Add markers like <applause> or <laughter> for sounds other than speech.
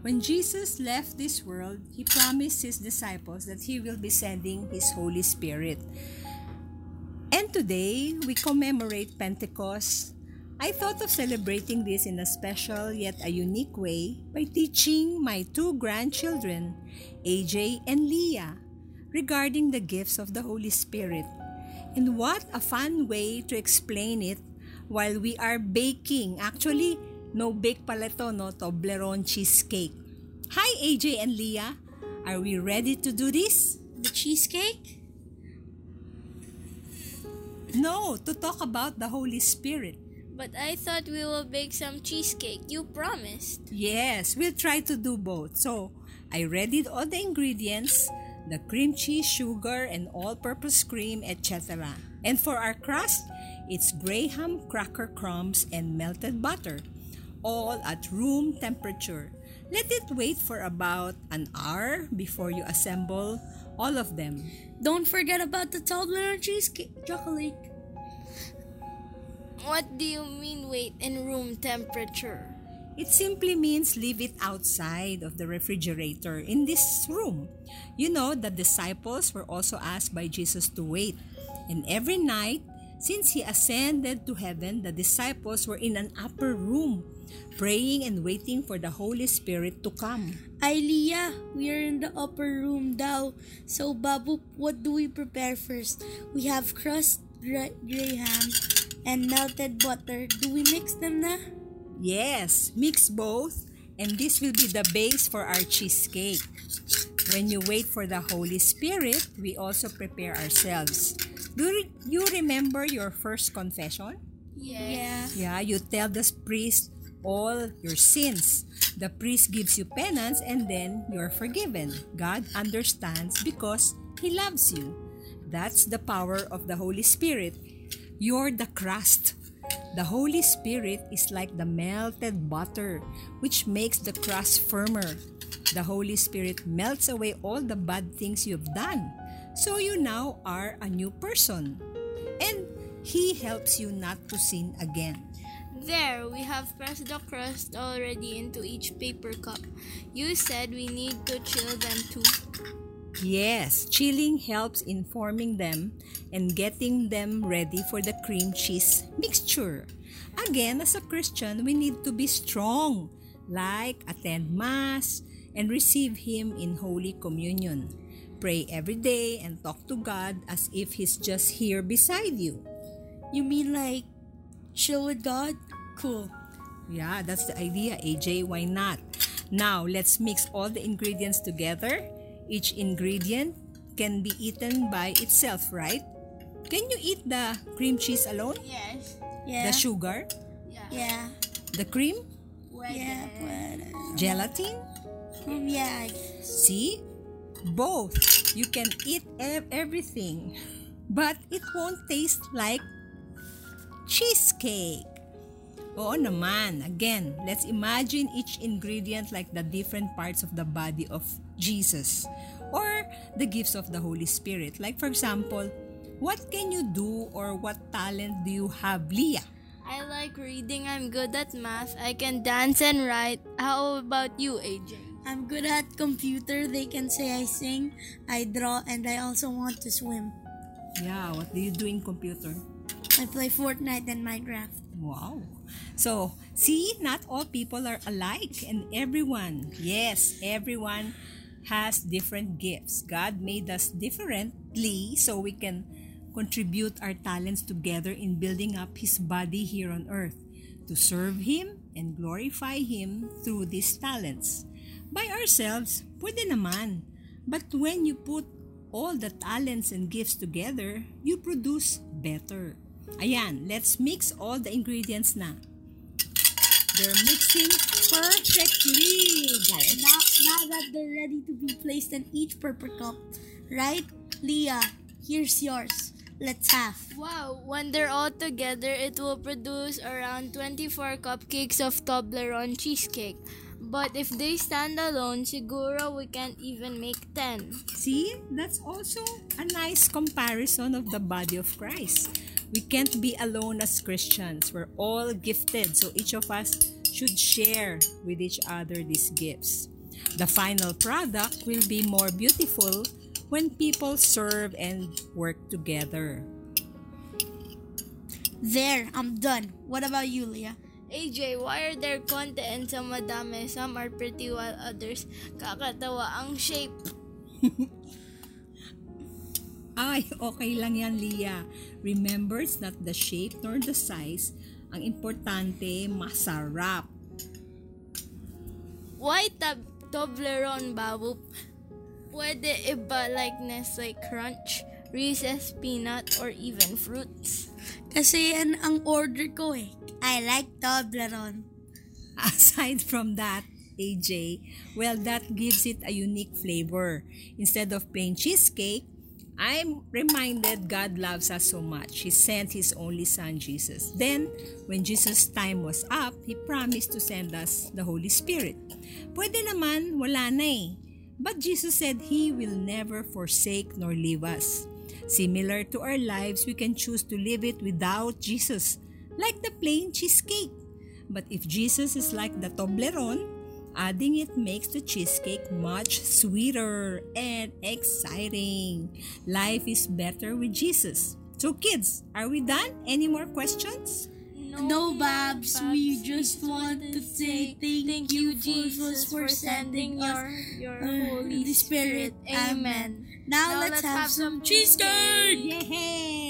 When Jesus left this world, he promised his disciples that he will be sending his Holy Spirit. And today, we commemorate Pentecost. I thought of celebrating this in a special yet a unique way by teaching my two grandchildren, AJ and Leah, regarding the gifts of the Holy Spirit. And what a fun way to explain it while we are baking. Actually, no bake pala to, no? Toblerone cheesecake. Hi, AJ and Leah. Are we ready to do this? The cheesecake? No, to talk about the Holy Spirit. But I thought we will bake some cheesecake. You promised. Yes, we'll try to do both. So, I readied all the ingredients, the cream cheese, sugar, and all-purpose cream, etc. And for our crust, it's graham cracker crumbs and melted butter, all at room temperature. Let it wait for about an hour before you assemble all of them. Don't forget about the Toblerone cheesecake chocolate. What do you mean wait in room temperature? It simply means leave it outside of the refrigerator in this room. You know, the disciples were also asked by Jesus to wait. And every night, since he ascended to heaven, the disciples were in an upper room, praying and waiting for the Holy Spirit to come. Leah, we are in the upper room now. So, Babu, what do we prepare first? We have crust, gra- graham, and melted butter. Do we mix them na? Yes, mix both, and this will be the base for our cheesecake. When you wait for the Holy Spirit, we also prepare ourselves. Do you remember your first confession? Yeah. Yeah, you tell the priest all your sins. The priest gives you penance and then you're forgiven. God understands because He loves you. That's the power of the Holy Spirit. You're the crust. The Holy Spirit is like the melted butter, which makes the crust firmer. The Holy Spirit melts away all the bad things you've done. So you now are a new person. And He helps you not to sin again. There, have pressed the crust already into each paper cup. You said we need to chill them too. Yes, chilling helps in forming them and getting them ready for the cream cheese mixture. Again, as a Christian, we need to be strong, like attend Mass and receive Him in Holy Communion. Pray every day and talk to God as if He's just here beside you. You mean like chill with God? Cool. Yeah, that's the idea, AJ. Why not? Now, let's mix all the ingredients together. Each ingredient can be eaten by itself, right? Can you eat the cream cheese alone? Yes. Yeah. The sugar? Yeah. yeah. The cream? Yeah. Gelatin? Mm, yeah. See? Both. You can eat everything. But it won't taste like cheesecake. Oo naman. Again, let's imagine each ingredient like the different parts of the body of Jesus or the gifts of the Holy Spirit. Like for example, what can you do or what talent do you have, Leah? I like reading. I'm good at math. I can dance and write. How about you, AJ? I'm good at computer. They can say I sing, I draw, and I also want to swim. Yeah, what do you do in computer? I play Fortnite and Minecraft. Wow. So, see, not all people are alike, and everyone, yes, everyone has different gifts. God made us differently so we can contribute our talents together in building up His body here on earth to serve Him and glorify Him through these talents. By ourselves, pwede naman. But when you put all the talents and gifts together, you produce better. Ayan, let's mix all the ingredients na. They're mixing perfectly, guys. Now, now that they're ready to be placed in each purple cup, right? Leah, here's yours. Let's have. Wow, when they're all together, it will produce around 24 cupcakes of Toblerone cheesecake. But if they stand alone, siguro we can't even make 10. See, that's also a nice comparison of the body of Christ. We can't be alone as Christians. We're all gifted, so each of us should share with each other these gifts. The final product will be more beautiful when people serve and work together. There, I'm done. What about you, Leah? AJ, why are there konti and some madami? Some are pretty while others kakatawa ang shape. <laughs> Ay, <laughs> okay lang yan, Leah. Remember, it's not the shape nor the size. Ang importante, masarap. Why tab Toblerone babu? Pwede iba like Nestle Crunch, Reese's Peanut, or even fruits. Kasi yan ang order ko eh. I like Toblerone. <laughs> Aside from that, AJ, well, that gives it a unique flavor. Instead of plain cheesecake, I'm reminded God loves us so much. He sent His only Son, Jesus. Then, when Jesus' time was up, He promised to send us the Holy Spirit. Pwede naman, wala na eh. But Jesus said He will never forsake nor leave us. Similar to our lives, we can choose to live it without Jesus, like the plain cheesecake. But if Jesus is like the Toblerone, Adding it makes the cheesecake much sweeter and exciting. Life is better with Jesus. So, kids, are we done? Any more questions? No, Babs, we just want to say thank, you, Jesus, for sending your, your uh, Holy the Spirit. Amen. Now, let's, have some cheesecake! Yay!